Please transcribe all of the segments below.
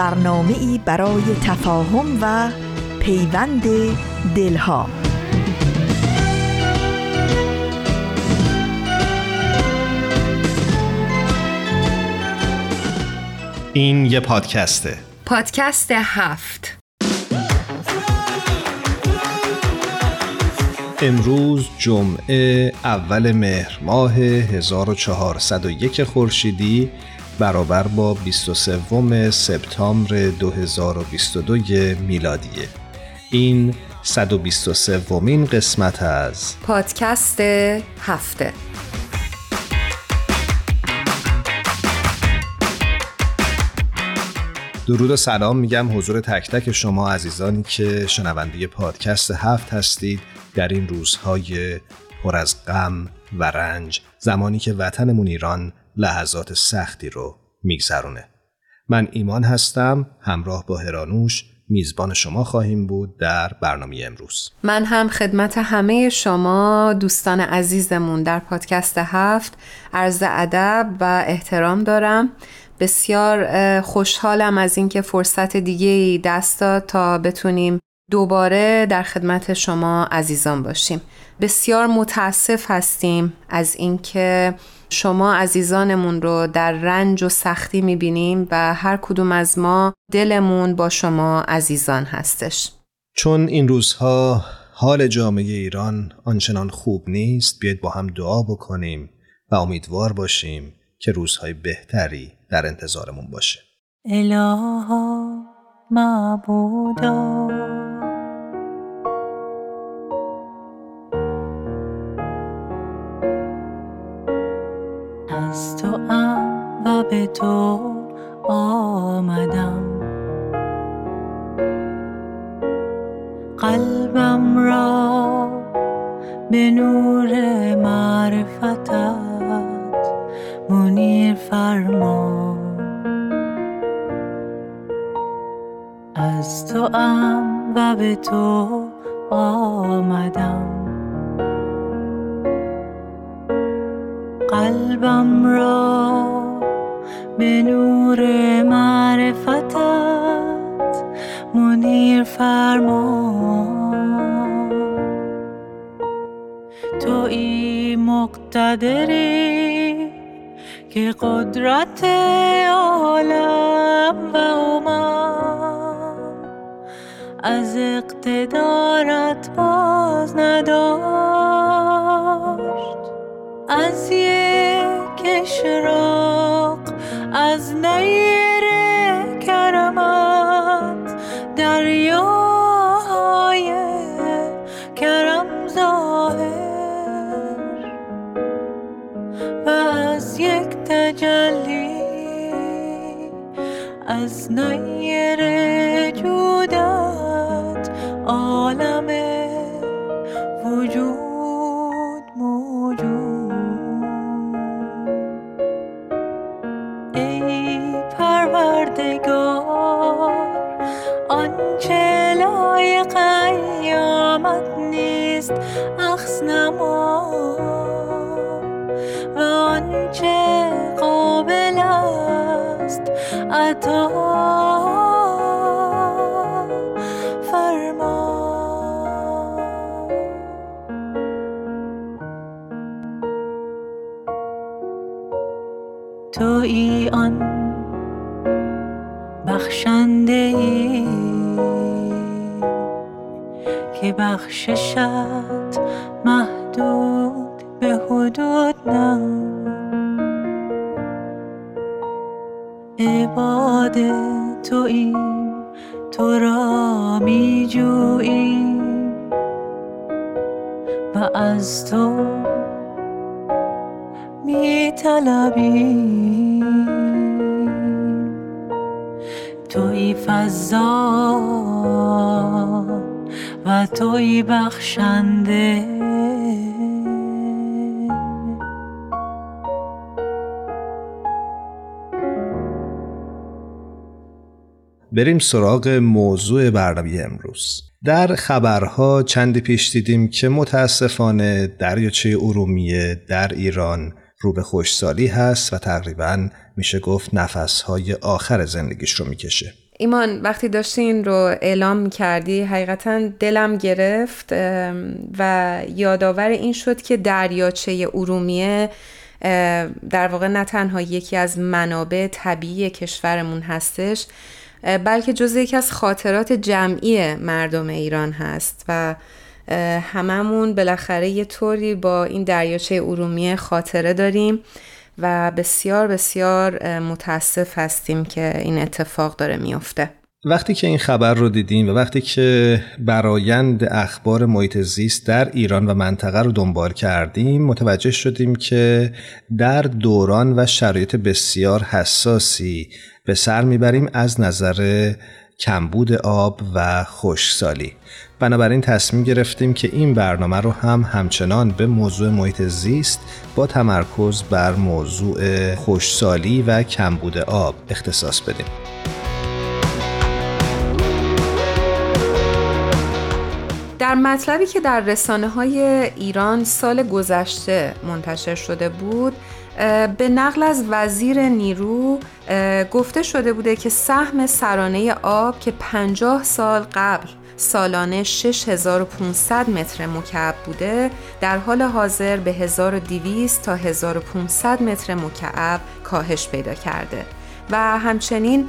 برنامه ای برای تفاهم و پیوند دلها. این یه پادکسته پادکست هفت. امروز جمعه اول مهر ماه 1401 خورشیدی. برابر با 23 سپتامبر 2022 میلادیه. این 123 ومین قسمت از پادکست هفته. درود و سلام میگم حضور تک تک شما عزیزانی که شنونده پادکست هفت هستید در این روزهای پر از غم و رنج زمانی که وطنمون ایران لحظات سختی رو میگذرونه. من ایمان هستم همراه با هرانوش میزبان شما خواهیم بود در برنامه امروز. من هم خدمت همه شما دوستان عزیزمون در پادکست هفت عرض ادب و احترام دارم. بسیار خوشحالم از اینکه فرصت دیگه دست داد تا بتونیم دوباره در خدمت شما عزیزان باشیم. بسیار متاسف هستیم از اینکه شما عزیزانمون رو در رنج و سختی می‌بینیم و هر کدوم از ما دلمون با شما عزیزان هستش. چون این روزها حال جامعه ایران آنچنان خوب نیست بیاید با هم دعا بکنیم و امیدوار باشیم که روزهای بهتری در انتظارمون باشه. الها معبودا به تو آمدم. قلبم را به نور معرفتت منیر فرما. از تو ام و به تو آمدم. قلبم را به نور معرفتت منیر فرما. توی مقتدری که قدرت عالم و اومم از اقتدارت باز نداشت. از یک اشراق از عطا آن بخشنده که بخششت بریم سراغ موضوع برنامه امروز. در خبرها چندی پیش دیدیم که متاسفانه دریاچه ارومیه در ایران رو به خوشسالی هست و تقریبا میشه گفت نفسهای آخر زندگیش رو می‌کشه. ایمان وقتی داشتی این رو اعلام می‌کردی حقیقتا دلم گرفت و یادآور این شد که دریاچه ارومیه در واقع نه تنها یکی از منابع طبیعی کشورمون هستش بلکه جز یکی از خاطرات جمعی مردم ایران هست و هممون بالاخره یه طوری با این دریاچه ارومیه خاطره داریم و بسیار بسیار متاسف هستیم که این اتفاق داره میافته وقتی که این خبر رو دیدیم و وقتی که برایند اخبار محیط زیست در ایران و منطقه رو دنبال کردیم متوجه شدیم که در دوران و شرایط بسیار حساسی به سر می‌بریم از نظر کمبود آب و خشکسالی. بنابراین تصمیم گرفتیم که این برنامه رو هم همچنان به موضوع محیط زیست با تمرکز بر موضوع خشکسالی و کمبود آب اختصاص بدیم. در مطلبی که در رسانه های ایران سال گذشته منتشر شده بود به نقل از وزیر نیرو گفته شده بوده که سهم سرانه آب که 50 سال قبل سالانه 6500 متر مکعب بوده در حال حاضر به 1200 تا 1500 متر مکعب کاهش پیدا کرده. و همچنین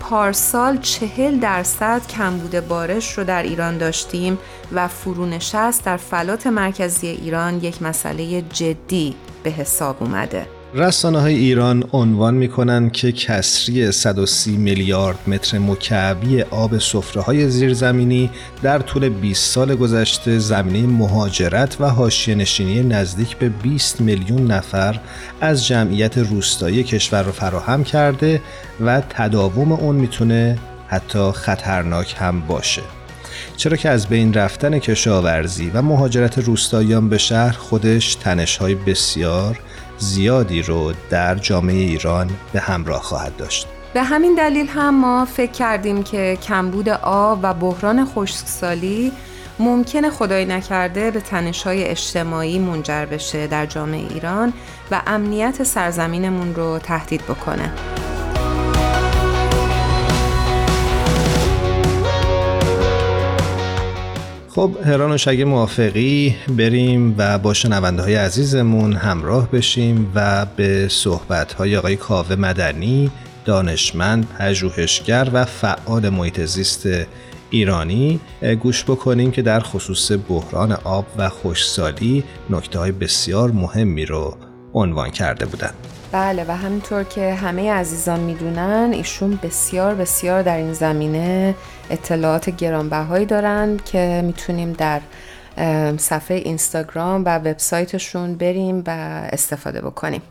پارسال چهل درصد کمبود بارش رو در ایران داشتیم و فرونشست در فلات مرکزی ایران یک مسئله جدی به حساب اومده. رسانه های ایران عنوان می که کسری 130 میلیارد متر مکعبی آب سفره های زیرزمینی در طول 20 سال گذشته زمینه مهاجرت و حاشیه نشینی نزدیک به 20 میلیون نفر از جمعیت روستایی کشور را فراهم کرده و تداوم اون می‌تونه حتی خطرناک هم باشه. چرا که از بین رفتن کشاورزی و مهاجرت روستاییان به شهر خودش تنشهای بسیار زیادی رو در جامعه ایران به همراه خواهد داشت. به همین دلیل هم ما فکر کردیم که کمبود آب و بحران خشکسالی ممکنه خدای نکرده به تنشهای اجتماعی منجر بشه در جامعه ایران و امنیت سرزمینمون رو تهدید بکنه. خب هران و شگه موافقی بریم و با شنونده های عزیزمون همراه بشیم و به صحبت های آقای کاوه مدنی دانشمند، پژوهشگر و فعال محیط زیست ایرانی گوش بکنیم که در خصوص بحران آب و خوشسالی نکته های بسیار مهمی رو عنوان کرده بودند. بله و همینطور که همه عزیزان می‌دونن ایشون بسیار بسیار در این زمینه اطلاعات گرانبهایی دارند که می‌تونیم در صفحه اینستاگرام و وبسایتشون بریم و استفاده بکنیم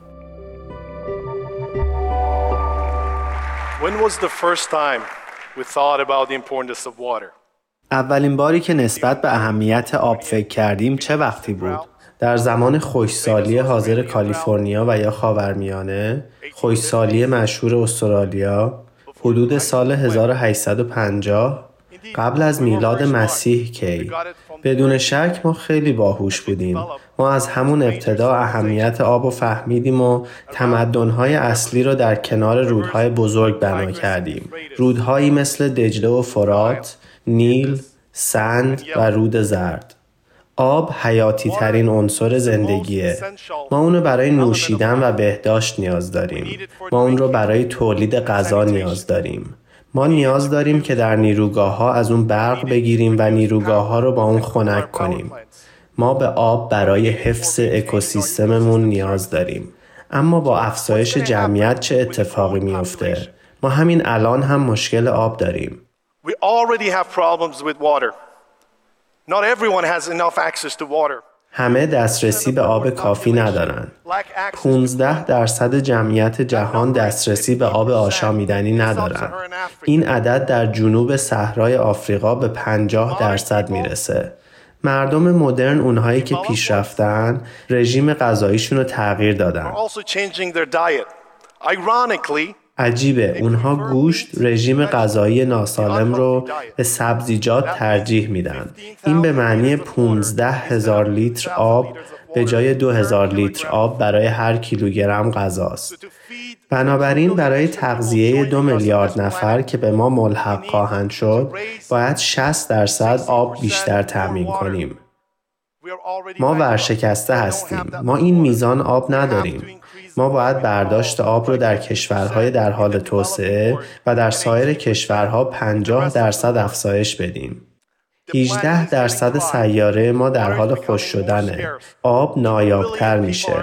اولین باری که نسبت به اهمیت آب فکر کردیم چه وقتی بود؟ در زمان خوشسالی حاضر کالیفرنیا و یا خاورمیانه، خوشسالی مشهور استرالیا، حدود سال 1850 قبل از میلاد مسیح کی. بدون شک ما خیلی باهوش بودیم. ما از همون ابتدا اهمیت آب و فهمیدیم و تمدنهای اصلی رو در کنار رودهای بزرگ بنا کردیم. رودهایی مثل دجله و فرات نیل سند و رود زرد. آب حیاتی ترین عنصر زندگیه. ما اونو برای نوشیدن و بهداشت نیاز داریم. ما اون رو برای تولید غذا نیاز داریم. ما نیاز داریم که در نیروگاه ها از اون برق بگیریم و نیروگاه ها رو با اون خنک کنیم. ما به آب برای حفظ اکوسیستممون نیاز داریم. اما با افزایش جمعیت چه اتفاقی میافته؟ ما همین الان هم مشکل آب داریم. همه دسترسی به آب کافی ندارند. 15 درصد جمعیت جهان دسترسی به آب آشامیدنی ندارند. این عدد در جنوب صحرای آفریقا به 50 درصد می‌رسه. مردم مدرن اونهایی که پیشرفتن رژیم غذاییشون رو تغییر دادن. عجیبه. اونها گوشت رژیم غذایی ناسالم رو به سبزیجات ترجیح میدن. این به معنی 15 هزار لیتر آب به جای 2000 لیتر آب برای هر کیلوگرم غذاست. بنابراین برای تغذیه دو میلیارد نفر که به ما ملحق خواهند شد باید 60 درصد آب بیشتر تأمین کنیم. ما ورشکسته هستیم. ما این میزان آب نداریم. ما باید برداشت آب رو در کشورهای در حال توسعه و در سایر کشورها 50 درصد افزایش بدیم. 18 درصد سیاره ما در حال خوش شدنه. آب نایابتر میشه.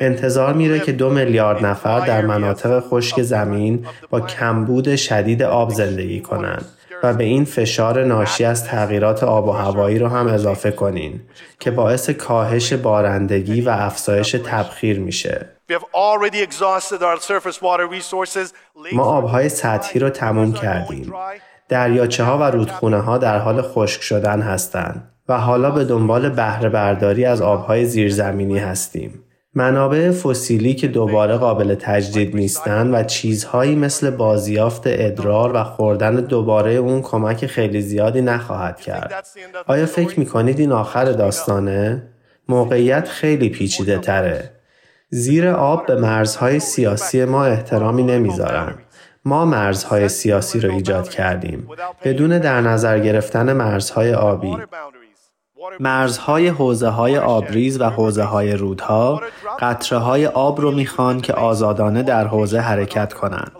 انتظار میره که دو میلیارد نفر در مناطق خشک زمین با کمبود شدید آب زندگی کنند. و به این فشار ناشی از تغییرات آب و هوایی رو هم اضافه کنین که باعث کاهش بارندگی و افزایش تبخیر میشه. ما آبهای سطحی رو تموم کردیم. دریاچه ها و رودخونه ها در حال خشک شدن هستند و حالا به دنبال بهره برداری از آبهای زیرزمینی هستیم. منابع فسیلی که دوباره قابل تجدید نیستند و چیزهایی مثل بازیافت ادرار و خوردن دوباره اون کمک خیلی زیادی نخواهد کرد. آیا فکر می کنید این آخر داستانه؟ موقعیت خیلی پیچیده تره. زیر آب به مرزهای سیاسی ما احترامی نمی‌ذارن. ما مرزهای سیاسی رو ایجاد کردیم بدون در نظر گرفتن مرزهای آبی. مرزهای حوزه های آبریز و حوزه های رودها قطره های آب رو می‌خوان که آزادانه در حوزه حرکت کنند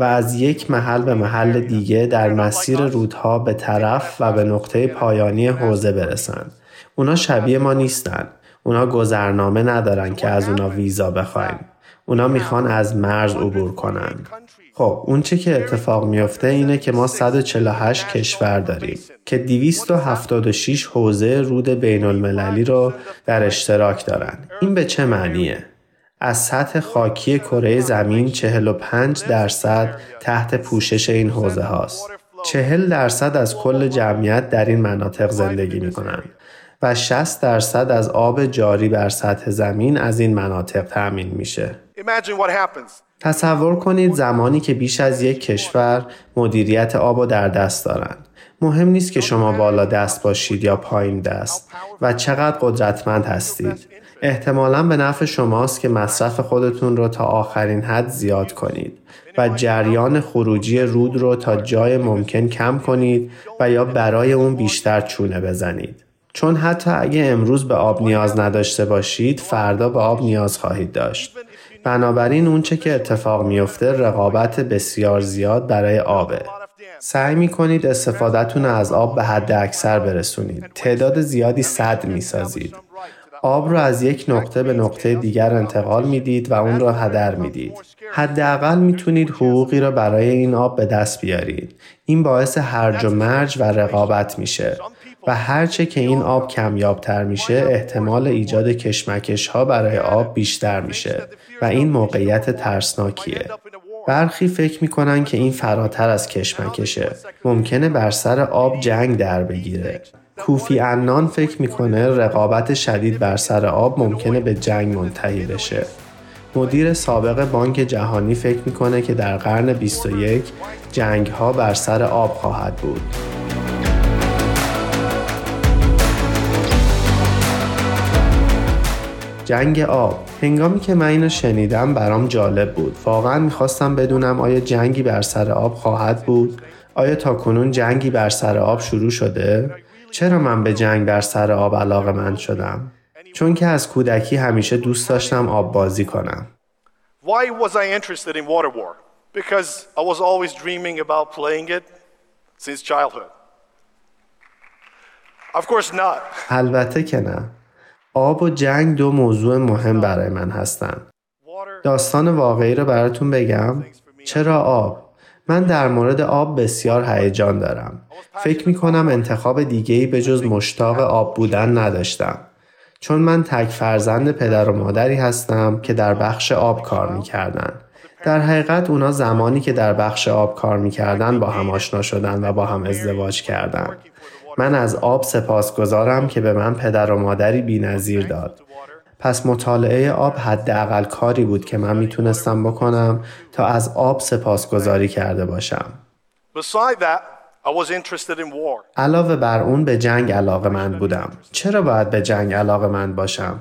و از یک محل به محل دیگه در مسیر رودها به طرف و به نقطه پایانی حوزه برسند. اونا شبیه ما نیستن. اونا گذرنامه ندارن که از اونا ویزا بخوایم. اونا می‌خوان از مرز عبور کنن. خب اون چه که اتفاق میفته اینه که ما 148 کشور داریم که 276 حوزه رود بین المللی رو در اشتراک دارن. این به چه معنیه؟ از سطح خاکی کره زمین 45 درصد تحت پوشش این حوزه هاست. 40 درصد از کل جمعیت در این مناطق زندگی می و 60 درصد از آب جاری بر سطح زمین از این مناطق تأمین میشه. تصور کنید زمانی که بیش از یک کشور مدیریت آب و در دست دارند. مهم نیست که شما بالا دست باشید یا پایین دست و چقدر قدرتمند هستید. احتمالا به نفع شماست که مصرف خودتون رو تا آخرین حد زیاد کنید و جریان خروجی رود رو تا جای ممکن کم کنید و یا برای اون بیشتر چونه بزنید. چون حتی اگه امروز به آب نیاز نداشته باشید فردا به آب نیاز خواهید داشت. بنابراین اونچه که اتفاق میفته رقابت بسیار زیاد برای آبه. سعی می کنید استفادهتون از آب به حد اکثر برسونید. تعداد زیادی صد می سازید. آب را از یک نقطه به نقطه دیگر انتقال می‌دید و اون را هدر می‌دید. حداقل می‌تونید حقوقی را برای این آب به دست بیارید. این باعث هرج و مرج و رقابت میشه. و هرچه که این آب کمیابتر میشه احتمال ایجاد کشمکش ها برای آب بیشتر میشه و این موقعیت ترسناکیه. برخی فکر می‌کنن که این فراتر از کشمکشه. ممکنه بر سر آب جنگ در بگیره. کوفی انان فکر می‌کنه رقابت شدید بر سر آب ممکنه به جنگ منتهی بشه. مدیر سابق بانک جهانی فکر می‌کنه که در قرن 21 جنگ ها بر سر آب خواهد بود. جنگ آب هنگامی که من اینو شنیدم برام جالب بود واقعا می‌خواستم بدونم آیا جنگی بر سر آب خواهد بود آیا تا کنون جنگی بر سر آب شروع شده چرا من به جنگ بر سر آب علاقه من شدم چون که از کودکی همیشه دوست داشتم آب بازی کنم Why was I interested in water war? Because I was always dreaming about playing it since childhood. Of course not. البته که نه. آب و جنگ دو موضوع مهم برای من هستند. داستان واقعی رو براتون بگم چرا آب؟ من در مورد آب بسیار هیجان دارم. فکر می کنم انتخاب دیگهی به جز مشتاق آب بودن نداشتم. چون من تک فرزند پدر و مادری هستم که در بخش آب کار می‌کردن. در حقیقت اونا زمانی که در بخش آب کار می‌کردن با هم آشنا شدن و با هم ازدواج کردن. من از آب سپاسگزارم که به من پدر و مادری بینظیر داد. پس مطالعه آب حداقل کاری بود که من می‌تونستم بکنم تا از آب سپاسگزاری کرده باشم. علاوه بر اون به جنگ علاقه من بودم. چرا باید به جنگ علاقه من باشم؟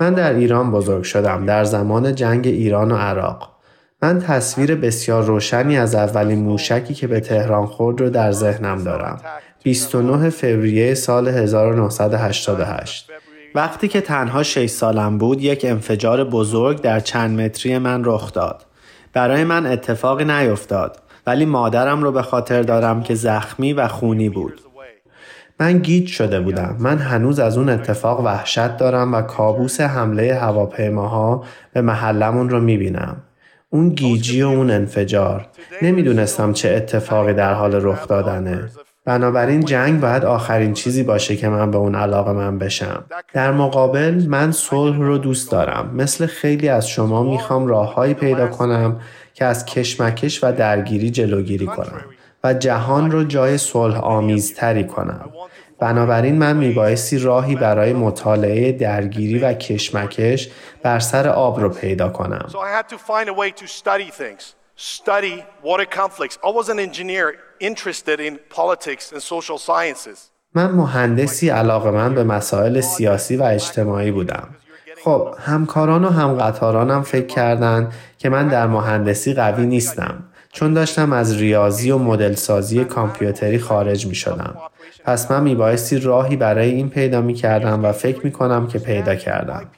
من در ایران بزرگ شدم در زمان جنگ ایران و عراق. من تصویر بسیار روشنی از اولین موشکی که به تهران خورد رو در ذهنم دارم. 29 فوریه سال 1988 وقتی که تنها 6 سالم بود یک انفجار بزرگ در چند متری من رخ داد. برای من اتفاقی نیفتاد ولی مادرم رو به خاطر دارم که زخمی و خونی بود. من گیج شده بودم. من هنوز از اون اتفاق وحشت دارم و کابوس حمله هواپیماها به محلمون رو می‌بینم. اون گیجی و اون انفجار. نمی‌دونستم چه اتفاقی در حال رخ دادنه. بنابراین جنگ باید آخرین چیزی باشه که من به اون علاقه من بشم. در مقابل من صلح رو دوست دارم. مثل خیلی از شما می‌خوام راههایی پیدا کنم که از کشمکش و درگیری جلوگیری کنم و جهان رو جای صلح آمیزتری کنم. بنابراین من میبایستی راهی برای مطالعه درگیری و کشمکش بر سر آب رو پیدا کنم. Interested in politics and social sciences. من مهندسی علاقه من به مسائل سیاسی و اجتماعی بودم. خب همکاران و همقطارانم فکر کردند که من در مهندسی قوی نیستم چون داشتم از ریاضی و مدل سازی کامپیوتری خارج می شدم. پس من میبایستی راهی برای این پیدا می کردم و فکر می کنم که پیدا کردم.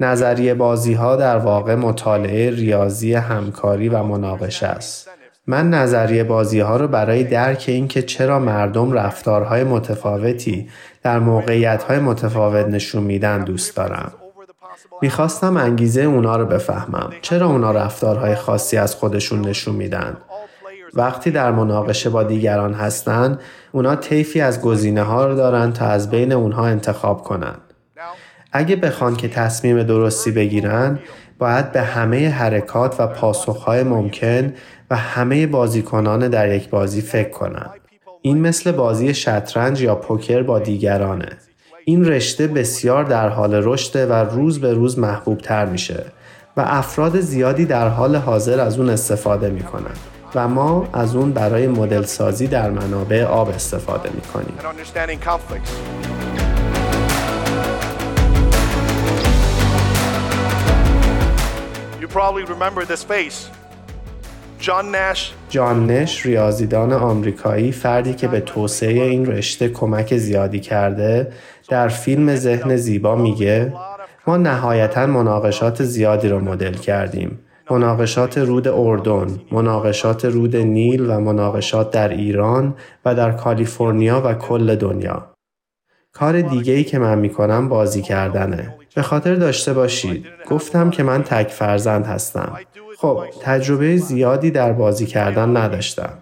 نظریه بازی ها در واقع مطالعه ریاضی همکاری و مناقشه است. من نظریه بازی ها رو برای درک اینکه چرا مردم رفتارهای متفاوتی در موقعیت های متفاوت نشون میدن دوست دارم. می‌خواستم انگیزه اونا رو بفهمم. چرا اونا رفتارهای خاصی از خودشون نشون میدن؟ وقتی در مناقشه با دیگران هستند، اونا طیفی از گزینه ها رو دارن تا از بین اونها انتخاب کنند. اگه بخوان که تصمیم درستی بگیرن باید به همه حرکات و پاسخهای ممکن و همه بازیکنان در یک بازی فکر کنند. این مثل بازی شطرنج یا پوکر با دیگرانه. این رشته بسیار در حال رشده و روز به روز محبوب تر میشه و افراد زیادی در حال حاضر از اون استفاده می‌کنن و ما از اون برای مدل سازی در منابع آب استفاده می‌کنیم. Probably remember this face. جان نش جان نش ریاضیدان آمریکایی فردی که به توسعه این رشته کمک زیادی کرده در فیلم ذهن زیبا میگه ما نهایتا مناقشات زیادی رو مدل کردیم مناقشات رود اردن، مناقشات رود نیل و مناقشات در ایران و در کالیفرنیا و کل دنیا. کار دیگه ای که من می‌کنم بازی کردنه. به خاطر داشته باشید گفتم که من تک فرزند هستم خب تجربه زیادی در بازی کردن نداشتم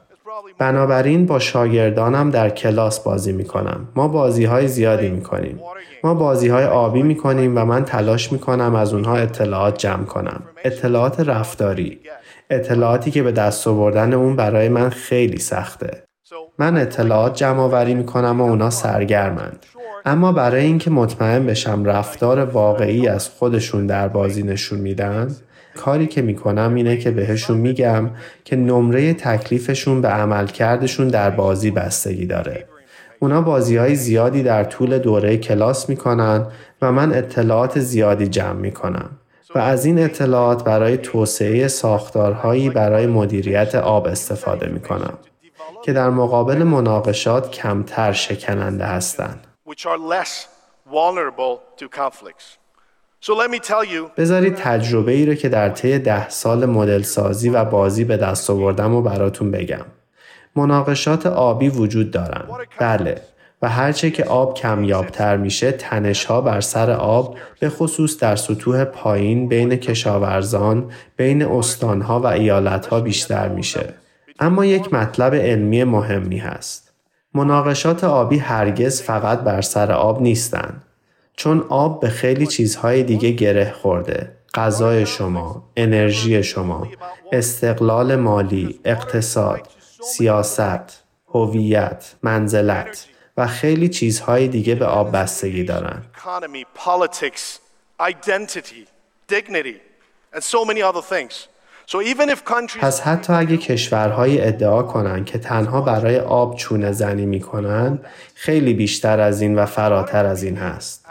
بنابراین با شاگردانم در کلاس بازی می کنم. ما بازی های زیادی می کنیم. ما بازی های آبی می کنیم و من تلاش می کنم از اونها اطلاعات جمع کنم. اطلاعات رفتاری. اطلاعاتی که به دست آوردن اون برای من خیلی سخته. من اطلاعات جمع آوری می کنم و اونا سرگرمند. اما برای اینکه مطمئن بشم رفتار واقعی از خودشون در بازی نشون میدن کاری که می‌کنم اینه که بهشون میگم که نمره تکلیفشون به عملکردشون در بازی بستگی داره. اونا بازی های زیادی در طول دوره کلاس می‌کنن و من اطلاعات زیادی جمع می‌کنم و از این اطلاعات برای توسعه ساختارهایی برای مدیریت آب استفاده می‌کنم که در مقابل مناقشات کمتر شکننده هستند. بذارید تجربه ای رو که در طی ده سال مدل سازی و بازی به دست آوردم و براتون بگم. مناقشات آبی وجود دارن. بله. و هرچه که آب کمیابتر میشه تنش ها بر سر آب به خصوص در سطوح پایین بین کشاورزان بین استانها و ایالتها بیشتر میشه. اما یک مطلب علمی مهمی هست. مناقشات آبی هرگز فقط بر سر آب نیستند. چون آب به خیلی چیزهای دیگه گره خورده. غذای شما، انرژی شما، استقلال مالی، اقتصاد، سیاست، هویت، منزلت و خیلی چیزهای دیگه به آب بستگی دارن. identity. پس حتی اگه کشورهای ادعا کنن که تنها برای آب چونه زنی می‌کنن خیلی بیشتر از این و فراتر از این هست.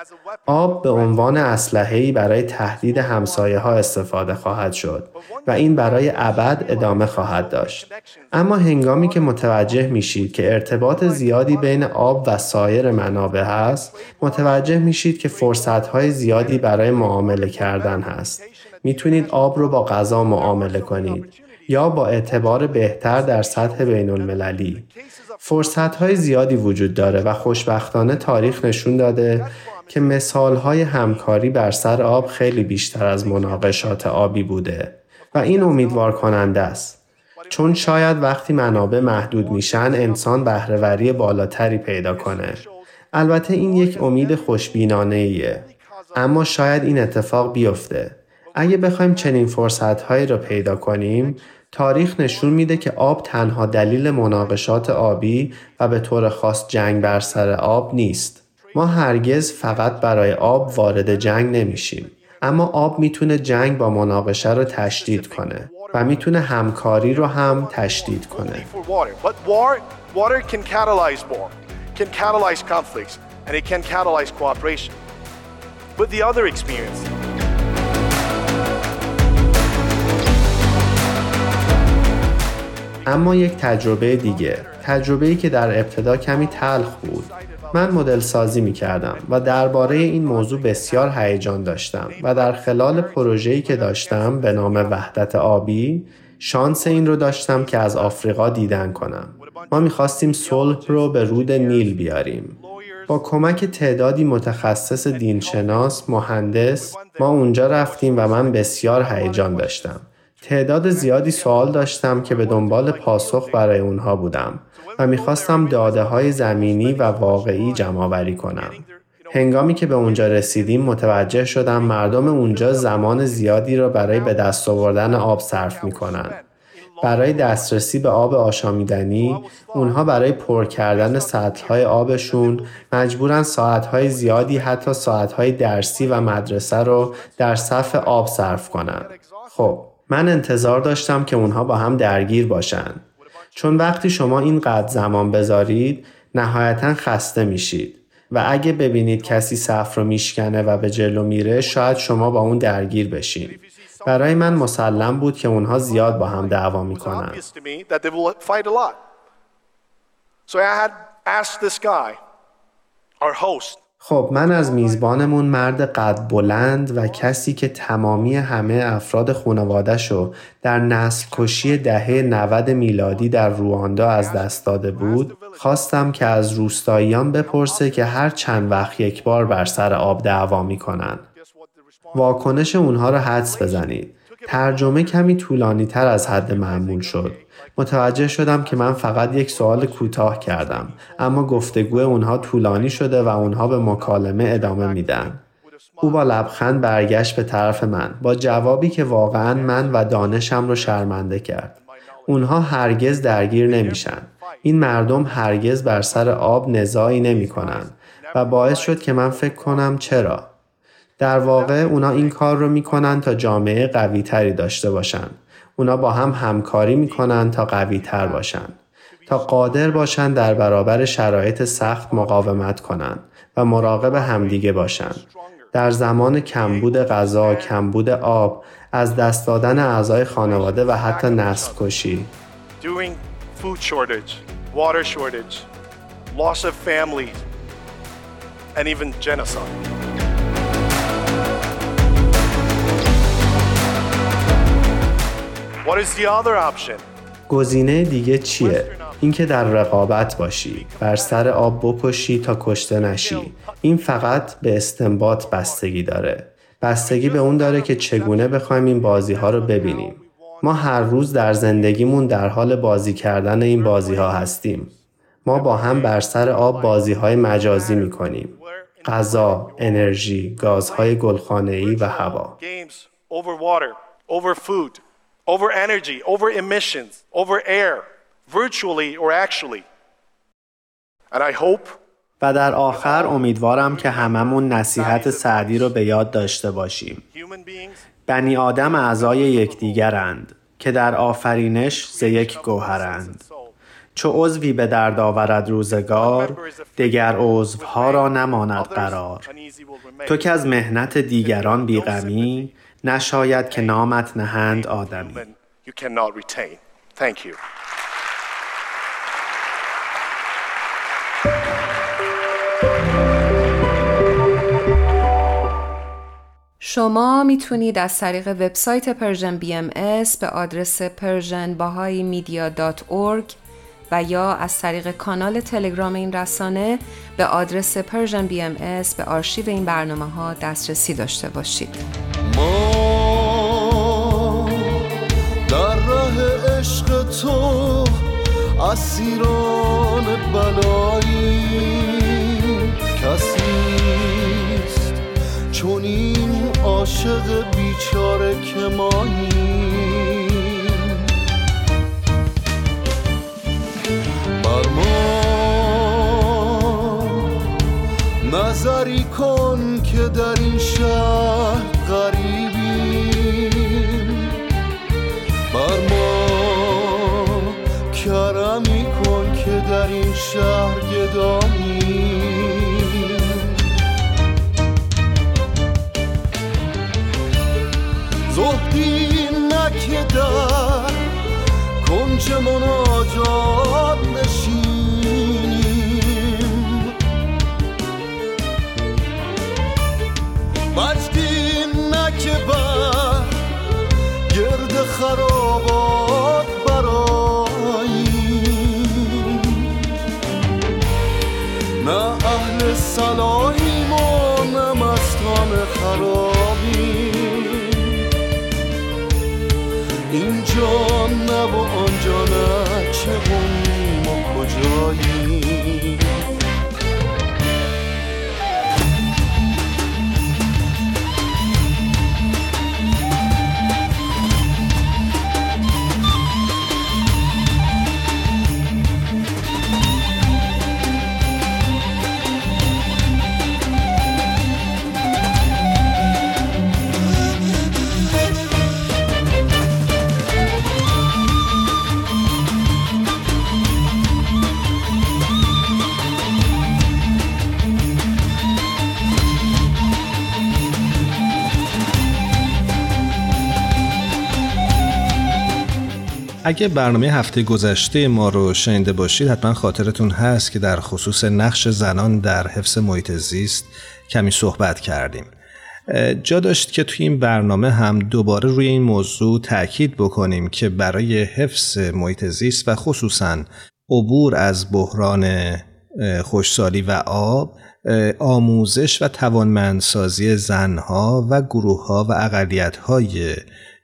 آب به عنوان اسلحه‌ای برای تهدید همسایه ها استفاده خواهد شد و این برای ابد ادامه خواهد داشت. اما هنگامی که متوجه میشید که ارتباط زیادی بین آب و سایر منابع هست، متوجه میشید که فرصتهای زیادی برای معامله کردن هست. می‌تونید آب رو با غذا معامله کنید یا با اعتبار بهتر در سطح بین المللی. فرصت های زیادی وجود داره و خوشبختانه تاریخ نشون داده که مثال های همکاری بر سر آب خیلی بیشتر از مناقشات آبی بوده و این امیدوار کننده است. چون شاید وقتی منابع محدود میشن انسان بهرهوری بالاتری پیدا کنه. البته این یک امید خوشبینانه ایه. اما شاید این اتفاق بیفته. اگه بخوایم چنین فرصتهایی را پیدا کنیم تاریخ نشون میده که آب تنها دلیل مناقشات آبی و به طور خاص جنگ بر سر آب نیست. ما هرگز فقط برای آب وارد جنگ نمیشیم. اما آب می‌تونه جنگ با مناقشه رو تشدید کنه و می‌تونه همکاری رو هم تشدید کنه. the other experience, اما یک تجربه دیگه تجربه‌ای که در ابتدا کمی تلخ بود. من مدل سازی می کردم و درباره این موضوع بسیار هیجان داشتم و در خلال پروژه‌ای که داشتم به نام وحدت آبی شانس این رو داشتم که از آفریقا دیدن کنم. ما می‌خواستیم صلح رو به رود نیل بیاریم. با کمک تعدادی متخصص دینشناس مهندس ما اونجا رفتیم و من بسیار هیجان داشتم. تعداد زیادی سوال داشتم که به دنبال پاسخ برای اونها بودم و می‌خواستم داده های زمینی و واقعی جمع آوری کنم. هنگامی که به اونجا رسیدیم متوجه شدم مردم اونجا زمان زیادی را برای به دست آوردن آب صرف می‌کنن. برای دسترسی به آب آشامیدنی اونها برای پر کردن سطلهای آبشون مجبورن ساعتهای زیادی حتی ساعتهای درسی و مدرسه رو در صف آب صرف کنن. خب من انتظار داشتم که اونها با هم درگیر باشن. چون وقتی شما اینقدر زمان بذارید نهایتا خسته میشید و اگه ببینید کسی صف رو میشکنه و به جلو میره شاید شما با اون درگیر بشین. برای من مسلم بود که اونها زیاد با هم دعوا می‌کنن. So I had asked this guy, our host, خب من از میزبانمون مرد قد بلند و کسی که تمامی همه افراد خانوادهشو در نسل کشی دهه 90 میلادی در رواندا از دست داده بود خواستم که از روستاییان بپرسه که هر چند وقت یک بار بر سر آب دعوا می‌کنن. واکنش اونها رو حدس بزنید. ترجمه کمی طولانی تر از حد معمول شد. متوجه شدم که من فقط یک سوال کوتاه کردم اما گفتگو اونها طولانی شده و اونها به مکالمه ادامه میدن. او با لبخند برگشت به طرف من با جوابی که واقعا من و دانشم رو شرمنده کرد. اونها هرگز درگیر نمیشن. این مردم هرگز بر سر آب نزاعی نمی کنن و باعث شد که من فکر کنم چرا. در واقع اونا این کار رو می‌کنن تا جامعه قوی تری داشته باشن. اونا با هم همکاری می‌کنن تا قوی تر باشن. تا قادر باشن در برابر شرایط سخت مقاومت کنن و مراقب همدیگه باشن. در زمان کمبود غذا، کمبود آب، از دست دادن اعضای خانواده و حتی نسل کشی. and even genocide. گزینه دیگه چیه؟ اینکه در رقابت باشی بر سر آب بکشی تا کشته نشی. این فقط به استنباط بستگی داره. بستگی به اون داره که چگونه بخوایم این بازی ها رو ببینیم. ما هر روز در زندگیمون در حال بازی کردن این بازی ها هستیم. ما با هم بر سر آب بازی های مجازی می کنیم غذا، انرژی، گازهای گلخانه‌ای و هوا. Over energy, over emissions, over air, virtually or actually. And I hope و در آخر امیدوارم که هممون نصیحت سعدی رو به یاد داشته باشیم. بنی آدم اعضای یکدیگرند که در آفرینش ز یک گوهرند. چو عضوی به درد آورد روزگار دگر عضوها را نماند قرار. تو که از مهنت دیگران بیغمی نشاید که نامت نهند آدمی Human you cannot retain. Thank you. شما می‌تونید از طریق وبسایت Persian BM به آدرس persianbahaimedia.org و یا از طریق کانال تلگرام این رسانه به آدرس Persian BM به آرشیو این برنامه ها دسترسی داشته باشید. اسیران بلایی کسیست چون این عاشق بیچاره که بر ما نظری کن که در این شهر شهر گداییم زهدی نکه در کنج مناجات نشینیم. مجدی نکه بر گرد خرابات اگه برنامه هفته گذشته ما رو شنیده باشید حتما خاطرتون هست که در خصوص نقش زنان در حفظ محیط زیست کمی صحبت کردیم. جا داشت که توی این برنامه هم دوباره روی این موضوع تاکید بکنیم که برای حفظ محیط زیست و خصوصا عبور از بحران خوشسالی و آب آموزش و توانمندسازی زنها و گروهها و اقلیت‌های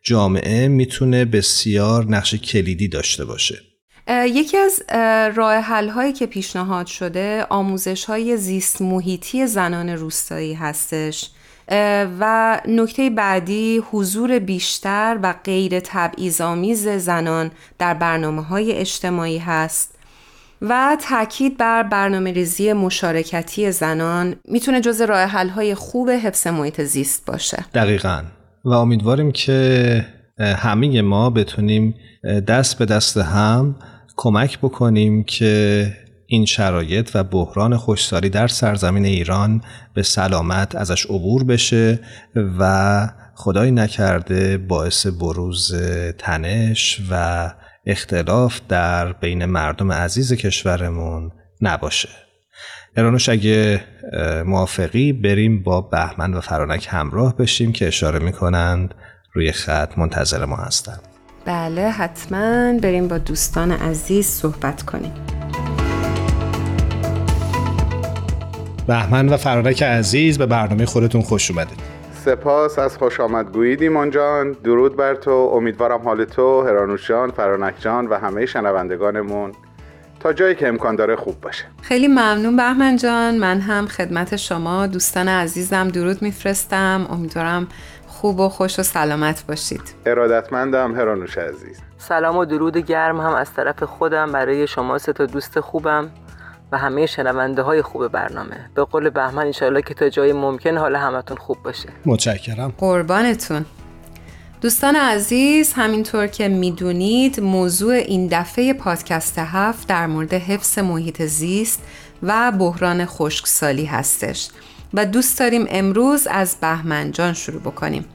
جامعه می‌تونه بسیار نقش کلیدی داشته باشه. یکی از راه حل هایی که پیشنهاد شده آموزش های زیست محیطی زنان روستایی هستش. و نکته بعدی حضور بیشتر و غیر تبعیض‌آمیز زنان در برنامه های اجتماعی هست. و تاکید بر برنامه ریزی مشارکتی زنان می‌تونه جز راه حل های خوب حفظ محیط زیست باشه. دقیقاً. و امیدواریم که همه ما بتونیم دست به دست هم کمک بکنیم که این شرایط و بحران خوشسالی در سرزمین ایران به سلامت ازش عبور بشه و خدای نکرده باعث بروز تنش و اختلاف در بین مردم عزیز کشورمون نباشه. ایرانوش اگه موافقی بریم با بهمن و فرانک همراه بشیم که اشاره می‌کنند روی خط منتظر ما هستند بله حتما بریم با دوستان عزیز صحبت کنیم. بهمن و فرانک عزیز به برنامه خودتون خوش اومدید. سپاس از خوش آمدگویید ایمان جان. درود بر تو. امیدوارم حال تو هرانوش جان فرانک جان و همه شنوندگانمون. تا جایی که امکان داره خوب باشه. خیلی ممنون بهمن جان. من هم خدمت شما. دوستان عزیزم درود میفرستم. امیدوارم خوب و خوش و سلامت باشید. ارادتمندم هرانوش عزیز. سلام و درود گرم هم از طرف خودم. برای شما سه تا دوست خوبم و همه شنونده های خوب برنامه. به قول بهمن انشاءالله که تا جای ممکن حال همتون خوب باشه. متشکرم. قربانتون. دوستان عزیز همینطور که می‌دونید موضوع این دفعه پادکست هفت در مورد حفظ محیط زیست و بحران خشکسالی هستش و دوست داریم امروز از بهمن جان شروع بکنیم.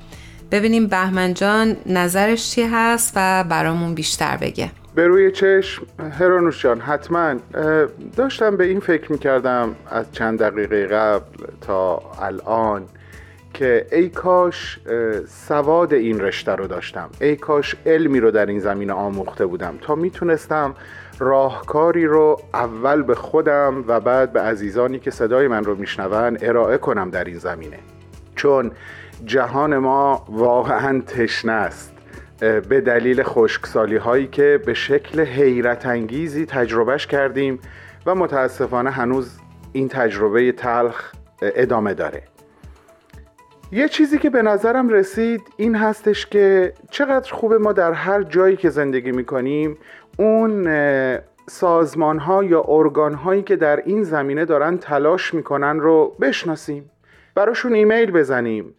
ببینیم بهمن جان نظرش چی هست و برامون بیشتر بگه. به روی چشم هرانوش جان حتما داشتم به این فکر می‌کردم از چند دقیقه قبل تا الان. که ای کاش سواد این رشته رو داشتم. ای کاش علمی رو در این زمینه آموخته بودم. تا می‌تونستم راهکاری رو اول به خودم و بعد به عزیزانی که صدای من رو میشنون ارائه کنم در این زمینه. چون جهان ما واقعا تشنه است. به دلیل خشکسالی هایی که به شکل حیرت انگیزی تجربهش کردیم و متاسفانه هنوز این تجربه تلخ ادامه داره. یه چیزی که به نظرم رسید این هستش که چقدر خوبه ما در هر جایی که زندگی می‌کنیم اون سازمان ها یا ارگان هایی که در این زمینه دارن تلاش می‌کنن رو بشناسیم. براشون ایمیل بزنیم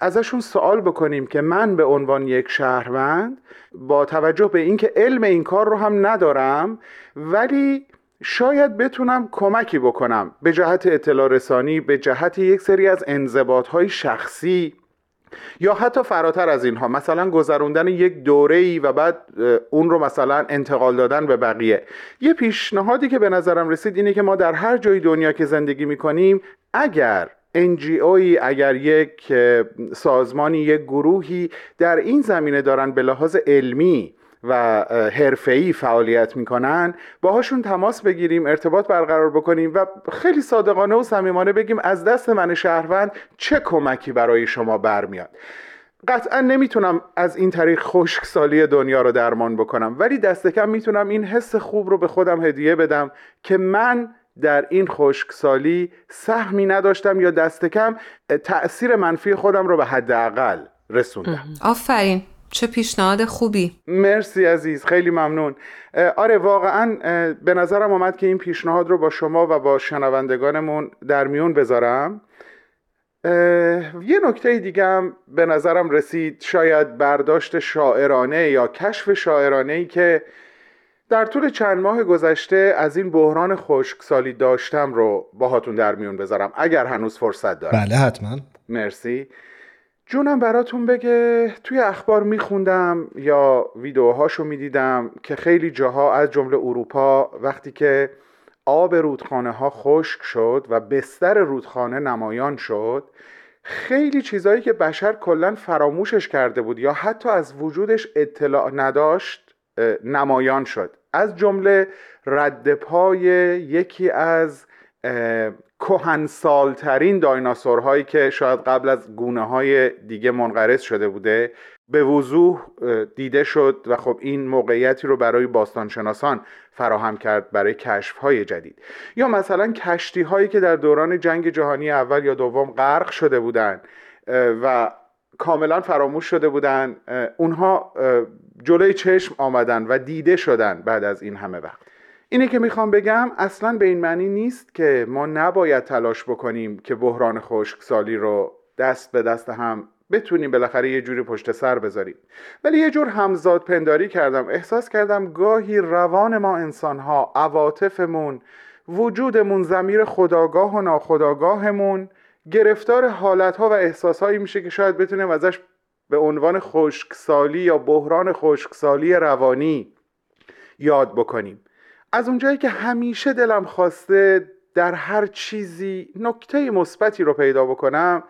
ازشون سوال بکنیم که من به عنوان یک شهروند با توجه به اینکه علم این کار رو هم ندارم ولی شاید بتونم کمکی بکنم. به جهت اطلاع رسانی به جهت یک سری از انضباط های شخصی یا حتی فراتر از اینها. مثلا گذروندن یک دوره ای و بعد اون رو مثلا انتقال دادن به بقیه. یه پیشنهادی که به نظرم رسید اینه که ما در هر جای دنیا که زندگی می‌کنیم اگر NGOی اگر یک سازمانی یک گروهی در این زمینه دارن به لحاظ علمی و حرفه‌ای فعالیت می‌کنن باهاشون تماس بگیریم ارتباط برقرار بکنیم و خیلی صادقانه و صمیمانه بگیم از دست من شهروند چه کمکی برای شما برمیاد. قطعا نمی‌تونم از این طریق خشکسالی دنیا رو درمان بکنم ولی دست کم می‌تونم این حس خوب رو به خودم هدیه بدم که من در این خشکسالی سهمی نداشتم یا دست کم تأثیر منفی خودم رو به حداقل رسوندم. آفرین. چه پیشنهاد خوبی. مرسی عزیز خیلی ممنون. آره واقعا به نظرم آمد که این پیشنهاد رو با شما و با شنوندگانمون در میون بذارم. یه نکته دیگه هم به نظرم رسید شاید برداشت شاعرانه یا کشف شاعرانه ای که در طول چند ماه گذشته از این بحران خشکسالی داشتم رو باهاتون در میون بذارم اگر هنوز فرصت دارم بله حتما. مرسی. جونم براتون بگه توی اخبار میخوندم یا ویدیوهاشو می‌دیدم که خیلی جاها از جمله اروپا وقتی که آب رودخانه ها خشک شد و بستر رودخانه نمایان شد خیلی چیزایی که بشر کلا فراموشش کرده بود یا حتی از وجودش اطلاع نداشت نمایان شد. از جمله رد پای یکی از کهنسالترین دایناسورهایی که شاید قبل از گونه های دیگه منقرض شده بوده به وضوح دیده شد و خب این موقعیتی رو برای باستانشناسان فراهم کرد برای کشف های جدید. یا مثلا کشتی هایی که در دوران جنگ جهانی اول یا دوم غرق شده بودند و کاملا فراموش شده بودن اونها جلوی چشم آمدن و دیده شدن بعد از این همه وقت. اینه که می‌خوام بگم اصلا به این معنی نیست که ما نباید تلاش بکنیم که بحران خشکسالی رو دست به دست هم بتونیم بالاخره یه جوری پشت سر بذاریم. ولی یه جور همزاد پنداری کردم. احساس کردم گاهی روان ما انسانها عواطفمون وجودمون زمیر خداگاه و ناخداگاهمون گرفتار حالتها و احساسهایی میشه که شاید بتونیم ازش به عنوان خشکسالی یا بحران خشکسالی روانی یاد بکنیم. از اونجایی که همیشه دلم خواسته در هر چیزی نکته مثبتی رو پیدا بکنم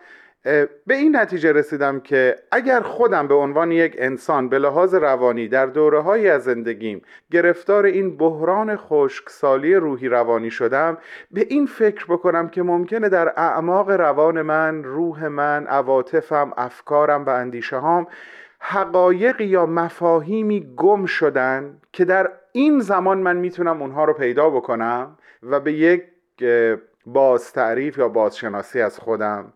به این نتیجه رسیدم که اگر خودم به عنوان یک انسان به لحاظ روانی در دوره هایی از زندگیم گرفتار این بحران خشکسالی روحی روانی شدم به این فکر بکنم که ممکنه در اعماق روان من روح من عواطفم افکارم و اندیشه هام حقایقی یا مفاهیمی گم شدن که در این زمان من می‌تونم اونها رو پیدا بکنم و به یک باز تعریف یا بازشناسی از خودم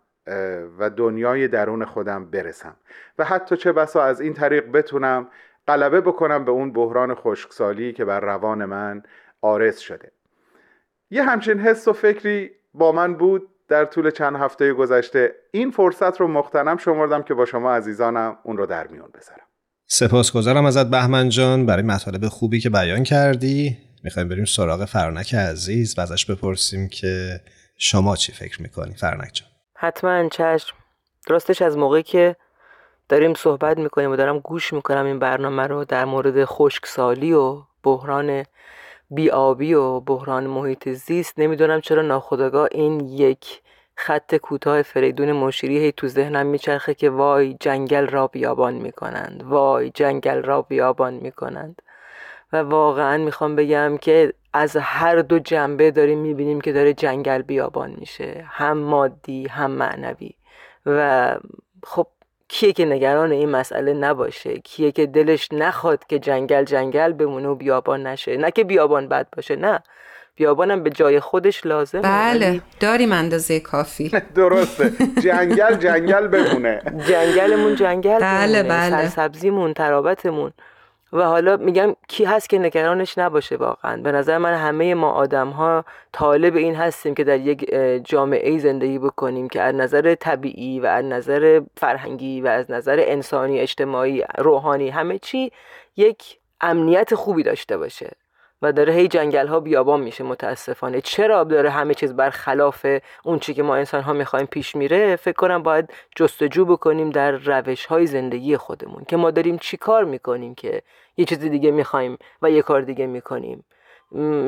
و دنیای درون خودم برسم. و حتی چه بسا از این طریق بتونم غلبه بکنم به اون بحران خشکسالی که بر روان من آرز شده. یه همچین حس و فکری با من بود در طول چند هفته گذشته. این فرصت رو مختنم شمردم که با شما عزیزانم اون رو در میون بذارم. سپاسگزارم ازت بهمن جان برای مطالب خوبی که بیان کردی. می‌خوایم بریم سراغ فرانک عزیز. و ازش بپرسیم که شما چی فکر می‌کنی؟ فرانک جان. حتما چشم. راستش از موقعی که داریم صحبت می‌کنیم و دارم گوش می‌کنم این برنامه رو در مورد خشکسالی و بحران بیابی و بحران محیط زیست نمی‌دونم چرا ناخداگاه این یک خط کوتاه فریدون مشیری هی تو ذهنم میچرخه که وای جنگل را بیابان می‌کنند وای جنگل را بیابان می‌کنند. و واقعا می‌خوام بگم که از هر دو جنبه داریم می‌بینیم که داره جنگل بیابان میشه هم مادی هم معنوی. و خب کیه که نگران این مسئله نباشه؟ کیه که دلش نخواد که جنگل جنگل بمونه و بیابان نشه؟ نه که بیابان بد باشه نه. بیابانم به جای خودش لازمه. بله داریم اندازه کافی. درسته. جنگل جنگل بمونه. جنگلمون جنگل بله بله. سرسبزیمون ترابتمون. و حالا میگم کی هست که نگرانش نباشه واقعا. به نظر من همه ما آدم ها طالب این هستیم که در یک جامعه زندگی بکنیم که از نظر طبیعی و از نظر فرهنگی و از نظر انسانی اجتماعی روحانی همه چی یک امنیت خوبی داشته باشه. و داره هی جنگل ها بیابان میشه متاسفانه. چرا داره همه چیز برخلاف اون چی که ما انسان ها می‌خوایم پیش میره؟ فکر کنم باید جستجو بکنیم در روش های زندگی خودمون که ما داریم چی کار می‌کنیم که یه چیز دیگه می‌خوایم و یه کار دیگه می‌کنیم.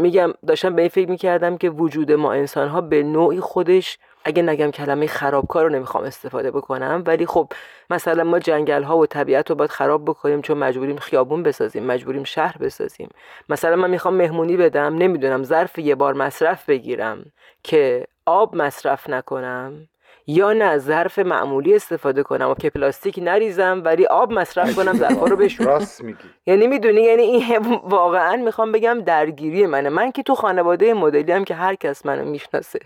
میگم داشتم به این فکر می‌کردم که وجود ما انسان ها به نوعی خودش اگه نگم کلمه خرابکار رو نمی‌خوام استفاده بکنم ولی خب مثلا ما جنگل ها و طبیعت رو باید خراب بکنیم چون مجبوریم خیابون بسازیم مجبوریم شهر بسازیم. مثلا من می‌خوام مهمونی بدم نمی‌دونم ظرف یه بار مصرف بگیرم که آب مصرف نکنم. یا نه ظرف معمولی استفاده کنم و که پلاستیک نریزم ولی آب مصرف کنم ظرفا رو بشورم. راست میگی. یعنی می‌دونی یعنی این واقعا می‌خوام بگم درگیری منه. من که تو خانواده مدلی هم که هر کس منو می‌شناسه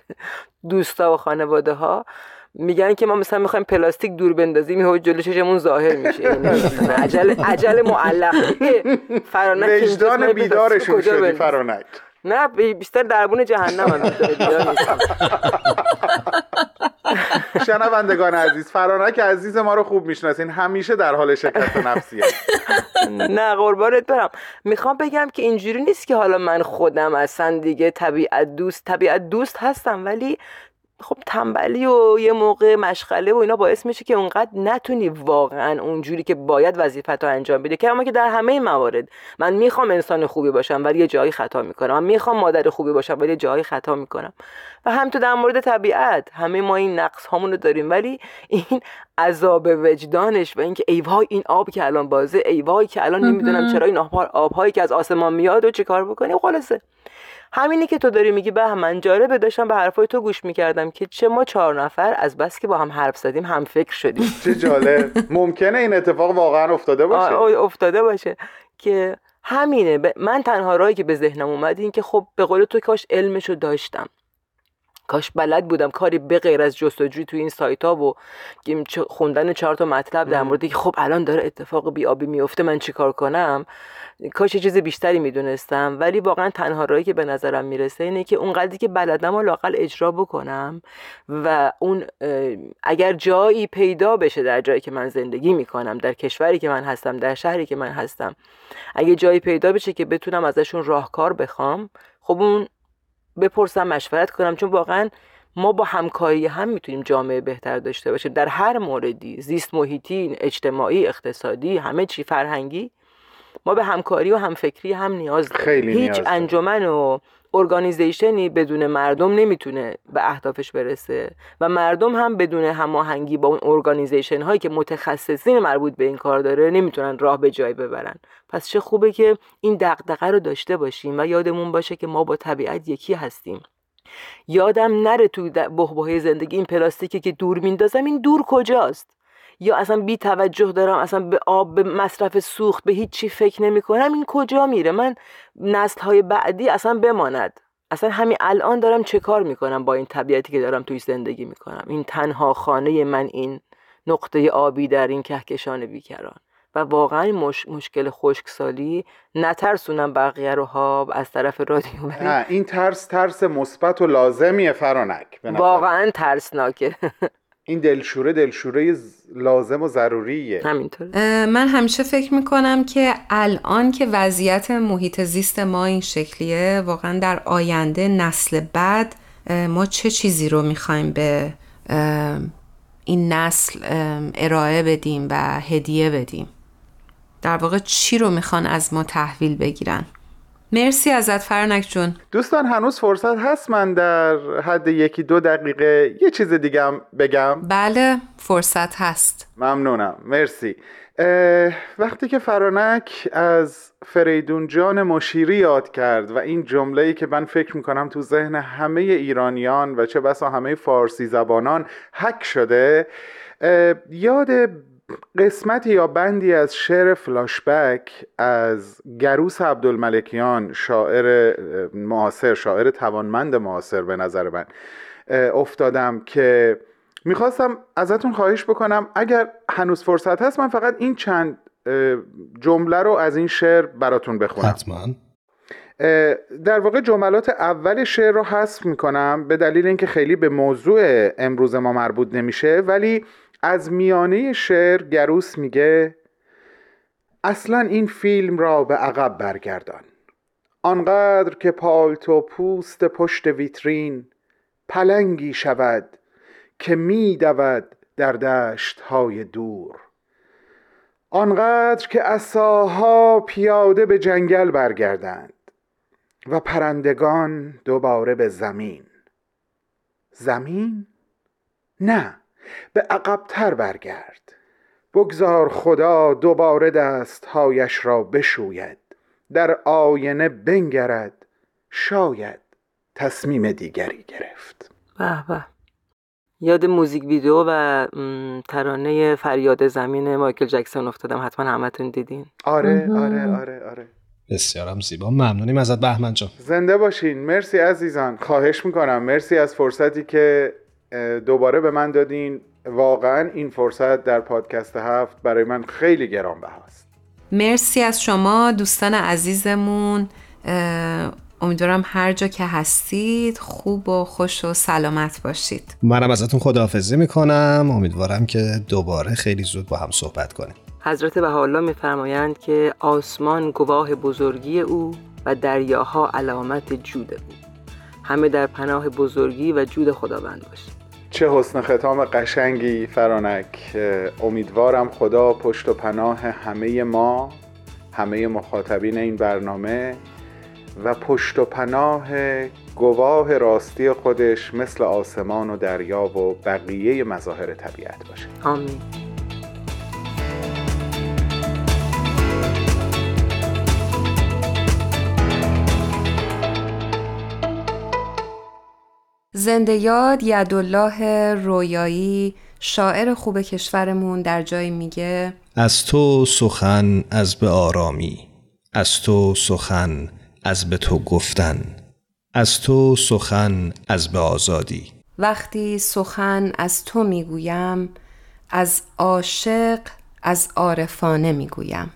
دوستا و خانواده ها میگن که ما مثلا می‌خوایم پلاستیک دور بندازیم یهو جلو چشمون ظاهر میشه. یعنی عجل عجل معلق فرانک وجدان بیدارشون شدی فرانک. نه بیشتر دربون جهنم هم شنوندگان عزیز فرانک عزیز ما رو خوب می‌شناسین. همیشه در حال شکست نفسیه. نه قربانت برم. می‌خوام بگم که اینجوری نیست که حالا من خودم اصلا دیگه طبیعت دوست طبیعت دوست هستم ولی خب تنبلی و یه موقع مشغله و اینا باعث میشه که اونقدر نتونی واقعا اونجوری که باید وظیفت رو انجام بده که اما که در همه موارد. من می‌خوام انسان خوبی باشم ولی یه جایی خطا می‌کنم. من می‌خوام مادر خوبی باشم ولی یه جایی خطا می‌کنم. و هم تو در مورد طبیعت. همه ما این نقص هامون رو داریم. ولی این عذاب وجدانش و اینکه ای وای این آب که الان بازه ای وای که الان نمی‌دونم چرا این آبهایی که از آسمان میاد و چیکار بکنی خلاصه. همینی که تو داری میگی به من جالبه داشتم به حرفای تو گوش می‌کردم که چه ما چهار نفر از بس که با هم حرف زدیم هم فکر شدیم. چه جالب. ممکنه این اتفاق واقعا افتاده باشه. افتاده باشه. که همینه. من تنها راهی که به ذهنم اومد این که خب به قول تو کاش علمشو داشتم. کاش بلد بودم کاری به غیر از جستجوی تو این سایت ها و خوندن چهار تا مطلب در مورد که خب الان داره اتفاق بیابی میفته من چیکار کنم؟ کاش چیز بیشتری می‌دونستم. ولی واقعا تنها راهی که به نظرم می‌رسه اینه که اون قدری که بلدم و لاقل اجرا بکنم و اون اگر جایی پیدا بشه در جایی که من زندگی می‌کنم در کشوری که من هستم در شهری که من هستم اگه جایی پیدا بشه که بتونم ازشون راهکار بخوام خب اون بپرسم مشورت کنم. چون واقعا ما با همکاری هم می‌تونیم جامعه بهتر داشته باشیم. در هر موردی زیست محیطی اجتماعی اقتصادی همه چی فرهنگی ما به همکاری و همفکری هم نیاز داریم. خیلی هیچ انجمن و ارگانیزیشنی بدون مردم نمی‌تونه به اهدافش برسه. و مردم هم بدون هماهنگی با اون ارگانیزیشن هایی که متخصصین مربوط به این کار داره نمی‌تونن راه به جای ببرن. پس چه خوبه که این دغدغه رو داشته باشیم و یادمون باشه که ما با طبیعت یکی هستیم. یادم نره تو بحبوحه زندگی این پلاستیکی که دور میندازم این دور کجاست؟ یا اصلا بی توجه دارم اصلا به آب به مصرف سوخت به هیچی فکر نمی کنم این کجا میره؟ من نسل های بعدی اصلا بماند. اصلا همین الان دارم چه کار می‌کنم با این طبیعتی که دارم توی زندگی می‌کنم؟ این تنها خانه من این نقطه آبی در این کهکشان بیکران. و واقعا مش... مشکل خشکسالی نترسونم بقیه رو ها از طرف رادیو این ترس ترس مثبت و لازمیه فرانک واقعا ترسناکه. این دلشوره دلشوره لازم و ضروریه. همینطور من همیشه فکر می‌کنم که الان که وضعیت محیط زیست ما این شکلیه واقعا در آینده نسل بعد ما چه چیزی رو می‌خوایم به این نسل ارائه بدیم و هدیه بدیم؟ در واقع چی رو می‌خوان از ما تحویل بگیرن؟ مرسی ازت فرنک جون. دوستان هنوز فرصت هست من در حد یکی دو دقیقه یه چیز دیگه هم بگم. بله فرصت هست. ممنونم. مرسی. وقتی که فرانک از فریدون جان مشیری یاد کرد و این جمله که من فکر می‌کنم تو ذهن همه ایرانیان و چه بسا همه فارسی زبانان حک شده یاد قسمتی یا بندی از شعر فلاشبک از گروس عبدالملکیان شاعر معاصر شاعر توانمند معاصر به نظر من افتادم که می‌خواستم ازتون خواهش بکنم اگر هنوز فرصت هست من فقط این چند جمله رو از این شعر براتون بخونم. حتما. در واقع جملات اول شعر رو حذف می‌کنم به دلیل اینکه خیلی به موضوع امروز ما مربوط نمیشه ولی از میانه شعر گروس میگه اصلا این فیلم را به عقب برگردان. آنقدر که پالتو پوست پشت ویترین پلنگی شود که میدود در دشت های دور. آنقدر که اساها پیاده به جنگل برگردند و پرندگان دوباره به زمین. زمین؟ نه. به عقبتر برگرد. بگذار خدا دوباره دستهایش را بشوید در آینه بنگرد. شاید تصمیم دیگری گرفت. به به. یاد موزیک ویدیو و ترانه فریاد زمین مایکل جکسون افتادم. حتما همتون دیدین. آره آره آره آره. بسیارم زیبا. ممنونیم ازت بهمن جان زنده باشین. مرسی عزیزان. خواهش می‌کنم. مرسی از فرصتی که دوباره به من دادین. واقعا این فرصت در پادکست هفت برای من خیلی گرانبهاست مرسی از شما دوستان عزیزمون. امیدوارم هر جا که هستید خوب و خوش و سلامت باشید. منم ازتون خداحافظی می‌کنم. امیدوارم که دوباره خیلی زود با هم صحبت کنیم. حضرت بهاءالله میفرمایند که آسمان گواه بزرگی او و دریاها علامت جود او. همه در پناه بزرگی و جود خداوند باشید. چه حسن ختام قشنگی فرانک. امیدوارم خدا پشت و پناه همه ما همه مخاطبین این برنامه و پشت و پناه گواه راستی خودش مثل آسمان و دریا و بقیه مظاهر طبیعت باشه. آمین. زنده یاد یدالله رویایی شاعر خوب کشورمون در جایی میگه از تو سخن از به آرامی از تو سخن از به تو گفتن از تو سخن از به آزادی. وقتی سخن از تو می‌گویم از عاشق از عارفانه می‌گویم.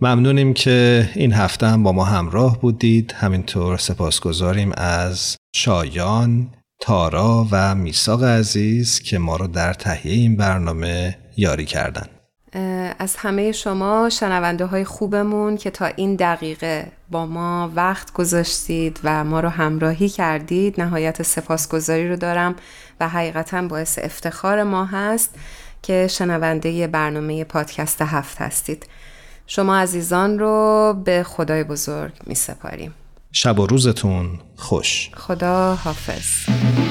ممنونیم که این هفته هم با ما همراه بودید. همینطور سپاسگزاریم از شایان تارا و میساق عزیز که ما رو در تهیه این برنامه یاری کردن. از همه شما شنونده های خوبمون که تا این دقیقه با ما وقت گذاشتید و ما رو همراهی کردید. نهایت سپاسگزاری رو دارم و حقیقتا باعث افتخار ما هست که شنونده برنامه پادکست هفت هستید. شما عزیزان رو به خدای بزرگ می سپاریم شب و روزتون خوش. خدا حافظ.